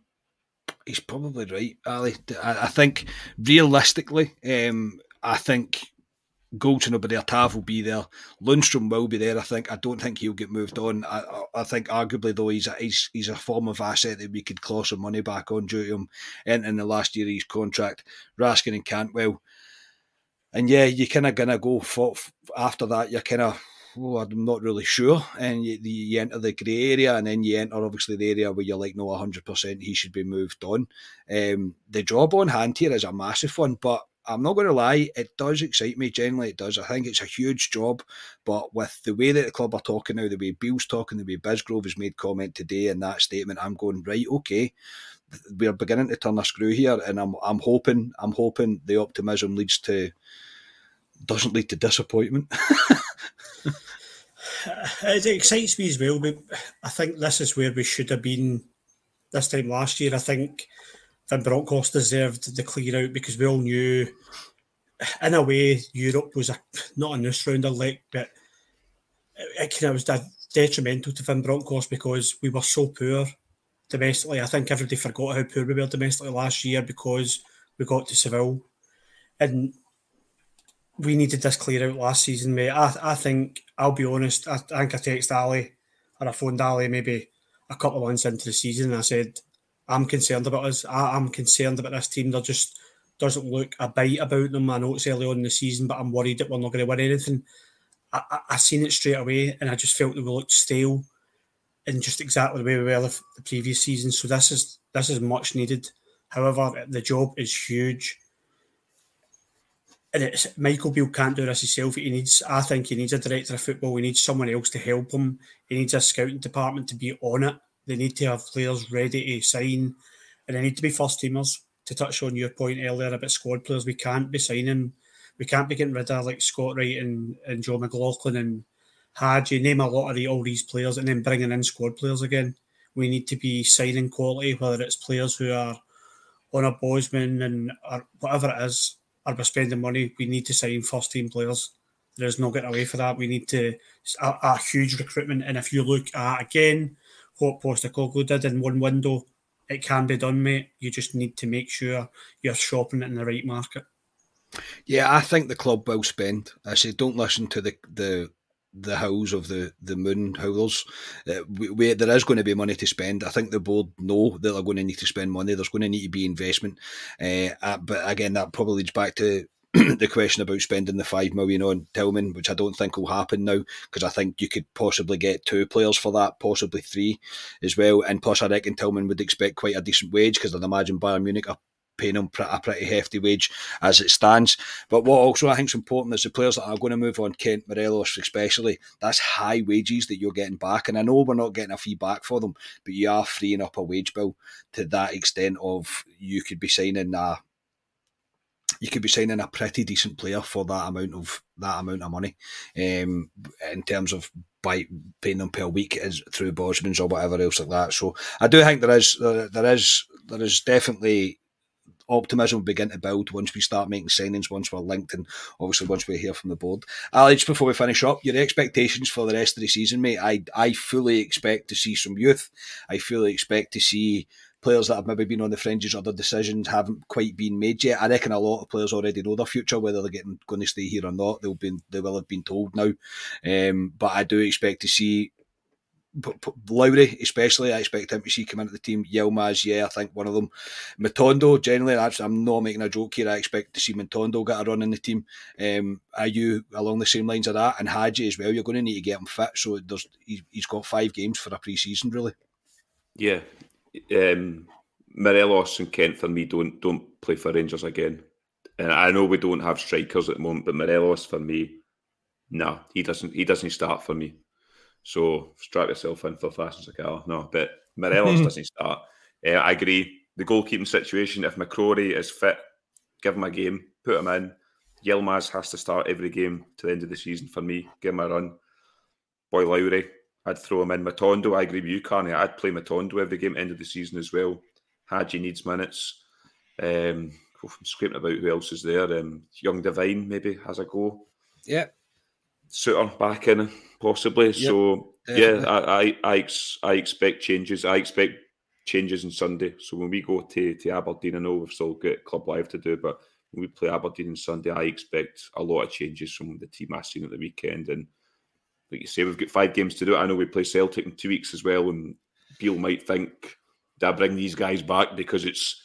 Speaker 1: he's probably right, Ali. I, I think realistically, um, I think Goldson will be there, Tav will be there, Lundstram will be there. I think. I don't think he'll get moved on. I, I think arguably though he's a, he's he's a form of asset that we could claw some money back on due to him in, in the last year of his contract. Raskin and Cantwell, and yeah, you kind of gonna go for, after that. You're kind of oh, I'm not really sure. And you, you, enter the grey area, and then you enter obviously the area where you're like, no, 100% he should be moved on. Um, the job on hand here is a massive one, but I'm not going to lie, it does excite me. Generally, it does. I think it's a huge job, but with the way that the club are talking now, the way Beale's talking, the way Bisgrove has made comment today in that statement, I'm going right. Okay, we're beginning to turn a screw here, and I'm I'm hoping I'm hoping the optimism leads to doesn't lead to disappointment.
Speaker 3: it excites me as well, I think this is where we should have been this time last year. I think Van Bronckhorst deserved the clear out because we all knew, in a way, Europe was a, not a news rounder like, but it, kind of was detrimental to Van Bronckhorst because we were so poor domestically. I think everybody forgot how poor we were domestically last year because we got to Seville. And we needed this clear out last season, mate. I, I think, I'll be honest, I, I think I texted Ali or I phoned Ali maybe a couple of months into the season and I said, I'm concerned about us. I, am concerned about this team. There just doesn't look a bite about them. I know it's early on in the season, but I'm worried that we're not going to win anything. I, I, I seen it straight away and I just felt that we looked stale and just exactly the way we were the, the previous season. So this is this is much needed. However, the job is huge and it's Michael Beale can't do this himself. He needs, I think, he needs a director of football. He needs someone else to help him. He needs a scouting department to be on it. They need to have players ready to sign, and they need to be first teamers. To touch on your point earlier about squad players, we can't be signing, we can't be getting rid of like Scott Wright and, and Joe McLaughlin and Hagi. Name a lot of the, all these players, and then bringing in squad players again. We need to be signing quality, whether it's players who are on a Bosman and or whatever it is are we spending money? We need to sign first team players. There's no getting away for that. We need to a, a huge recruitment. And if you look at again what Postecoglou did in one window, it can be done, mate. You just need to make sure you're shopping it in the right market.
Speaker 1: Yeah, I think the club will spend. I say, don't listen to the the the howls of the the moon howlers. Uh, we, we, there is going to be money to spend. I think the board know that they're going to need to spend money. There's going to need to be investment. Uh, uh, but again, that probably leads back to the question about spending the five million on Tillman, which I don't think will happen now, because I think you could possibly get two players for that, possibly three as well. And plus, I reckon Tillman would expect quite a decent wage because I'd imagine Bayern Munich are paying him a pretty hefty wage as it stands. But what also I think is important is the players that are going to move on, Kent Morelos especially, that's high wages that you're getting back. And I know we're not getting a fee back for them, but you are freeing up a wage bill to that extent of you could be signing a you could be signing a pretty decent player for that amount of that amount of money, um, in terms of by paying them per week as through Bosmans or whatever else like that. So I do think there is there is there is definitely optimism will begin to build once we start making signings, once we're linked, and obviously once we hear from the board. Ali, just before we finish up, your expectations for the rest of the season, mate? I I fully expect to see some youth. I fully expect to see players that have maybe been on the fringes or their decisions haven't quite been made yet. I reckon a lot of players already know their future, whether they're getting going to stay here or not. They'll be they will have been told now. Um, but I do expect to see Lowry, especially, I expect him to see come into the team. Yilmaz, yeah, I think one of them. Matondo, generally, I'm not making a joke here. I expect to see Matondo get a run in the team. Um, are you along the same lines of that? And Hagi as well. You're going to need to get him fit. So there's he's got five games for a pre-season, really.
Speaker 2: Yeah, um, Morelos and Kent for me don't don't play for Rangers again. And I know we don't have strikers at the moment, but Morelos for me, no, he doesn't. He doesn't start for me. So strap yourself in for fast as a car. No, but Morelos doesn't start. Uh, I agree. The goalkeeping situation, if McCrorie is fit, give him a game, put him in. Yilmaz has to start every game to the end of the season for me. Give him a run. Boy Lowry, I'd throw him in. Matondo, I agree with you, Carney. I'd play Matondo every game, end of the season as well. Hagi needs minutes. Um, I'm scraping about who else is there. Um, Young Devine maybe has a go.
Speaker 1: Yeah.
Speaker 2: Souttar back in possibly. Yep, so definitely. yeah, I, I I I expect changes. I expect changes on Sunday. So when we go to, to Aberdeen, I know we've still got Club Live to do, but when we play Aberdeen on Sunday, I expect a lot of changes from the team I've seen at the weekend. And like you say, we've got five games to do. I know we play Celtic in two weeks as well, and Beale might think, "Did I bring these guys back because it's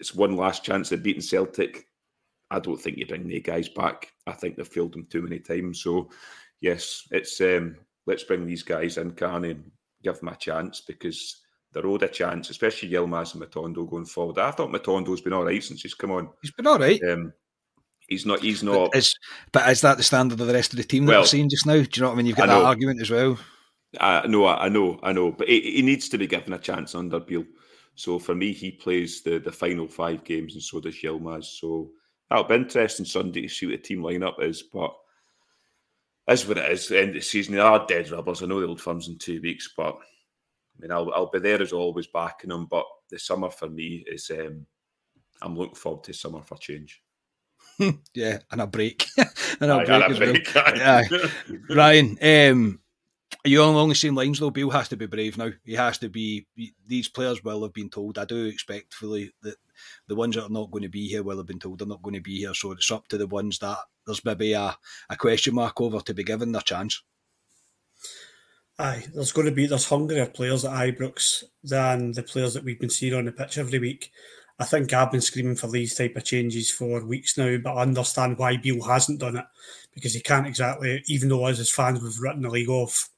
Speaker 2: it's one last chance at beating Celtic?" I don't think you bring the guys back. I think they've failed them too many times. So yes, it's um, let's bring these guys in, Carney, and give them a chance because they're owed a chance, especially Yilmaz and Matondo going forward. I thought Matondo's been all right since he's come on.
Speaker 1: He's been all right.
Speaker 2: Um, he's not. He's not.
Speaker 1: But is, but is that the standard of the rest of the team that well, we're seeing just now? Do you know what I mean? You've got that argument as well.
Speaker 2: I know, I know, I know, but he, he, needs to be given a chance under Beale. So for me, he plays the the final five games, and so does Yilmaz. So that'll be interesting Sunday to see what the team lineup is. But is what it is. The end of the season, they are dead rubbers. I know the old firm's in two weeks, but I mean, I'll, I'll be there as always backing them. But the summer for me is, um, I'm looking forward to summer for change.
Speaker 1: yeah, and a break, and a break as break, well. Yeah, Ryan. Um, you along the same lines though? Bill has to be brave now. He has to be. These players will have been told. I do expect fully that the ones that are not going to be here will have been told they're not going to be here. So it's up to the ones that there's maybe a, a question mark over to be given their chance.
Speaker 3: Aye, there's going to be there's hungrier players at Ibrox than the players that we've been seeing on the pitch every week. I think I've been screaming for these type of changes for weeks now, but I understand why Beale hasn't done it because he can't exactly, even though as his fans we've written the league off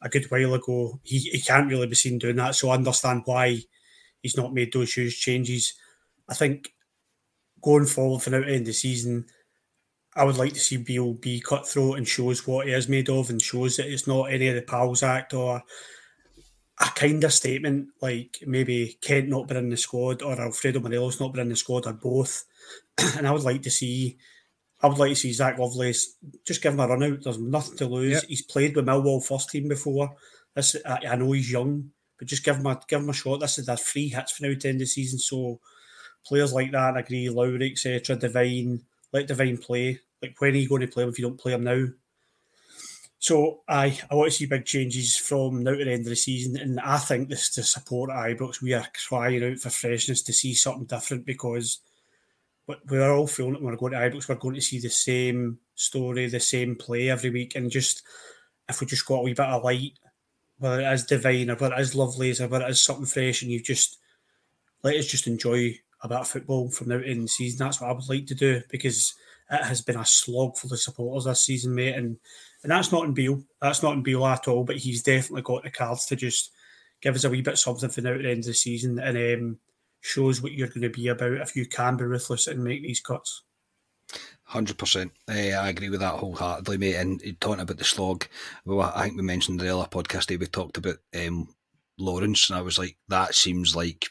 Speaker 3: a good while ago, he, he can't really be seen doing that. So I understand why he's not made those huge changes. I think going forward for now to end the season, I would like to see Beale be cutthroat and shows what he is made of and shows that it's not any of the Pals Act or a kind of statement like maybe Kent not being in the squad or Alfredo Morelos not being in the squad or both. and I would like to see I would like to see Zak Lovelace just give him a run out. There's nothing to lose. Yep. He's played with Millwall first team before. This I, I, know he's young, but just give him a give him a shot. This is their free hits for now to end the season. So players like that, I agree, Lowry, etc., Devine, let Devine play. Like when are you going to play him if you don't play him now? So I I want to see big changes from now to the end of the season, and I think this to support Ibrox, we are crying out for freshness to see something different because we were all feeling it when we're going to Ibrox. We're going to see the same story, the same play every week, and just if we just got a wee bit of light, whether it is Devine or whether it is lovely or whether it is something fresh, and you just let us just enjoy a bit of football from now in the season. That's what I would like to do because it has been a slog for the supporters this season, mate. And and that's not in Beale. That's not in Beale at all. But he's definitely got the cards to just give us a wee bit something for now at the end of the season and um, shows what you're going to be about if you can be ruthless and make these cuts.
Speaker 1: Hundred percent. Eh, I agree with that wholeheartedly, mate. And talking about the slog, well, I think we mentioned the other podcast day we talked about um, Lawrence, and I was like, that seems like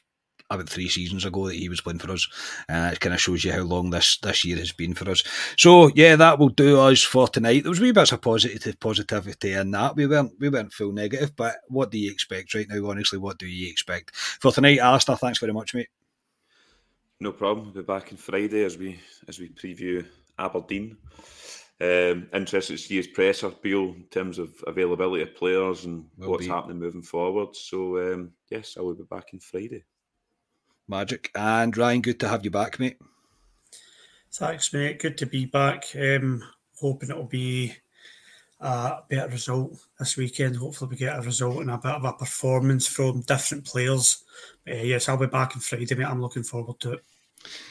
Speaker 1: about three seasons ago that he was playing for us. Uh, it kind of shows you how long this this year has been for us. So yeah, that will do us for tonight. There was wee bits of positive positivity in that. We weren't we weren't full negative, but what do you expect right now? Honestly, what do you expect for tonight, Alistair? Thanks very much, mate.
Speaker 2: No problem. We'll be back on Friday as we as we preview Aberdeen. Um, interested to see his presser, Beale, in terms of availability of players and will what's be. happening moving forward. So, um, yes, I will be back on Friday.
Speaker 1: Magic. And Ryan, good to have you back, mate.
Speaker 3: Thanks, mate. Good to be back. Um, hoping it'll be a better result this weekend. Hopefully, we get a result and a bit of a performance from different players. But, uh, yes, I'll be back on Friday, mate. I'm looking forward to it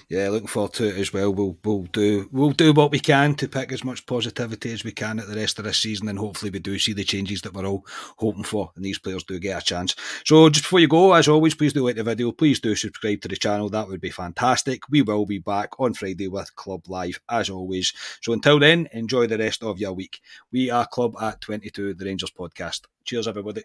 Speaker 1: yeah, looking forward to it as well. We'll we'll do we'll do what we can to pick as much positivity as we can at the rest of this season, and hopefully we do see the changes that we're all hoping for, and these players do get a chance. So just before you go, as always, please do like the video, please do subscribe to the channel. That would be fantastic. We will be back on Friday with Club Live as always. So until then, enjoy the rest of your week. We are Club at Twenty Two, the Rangers podcast. Cheers, everybody.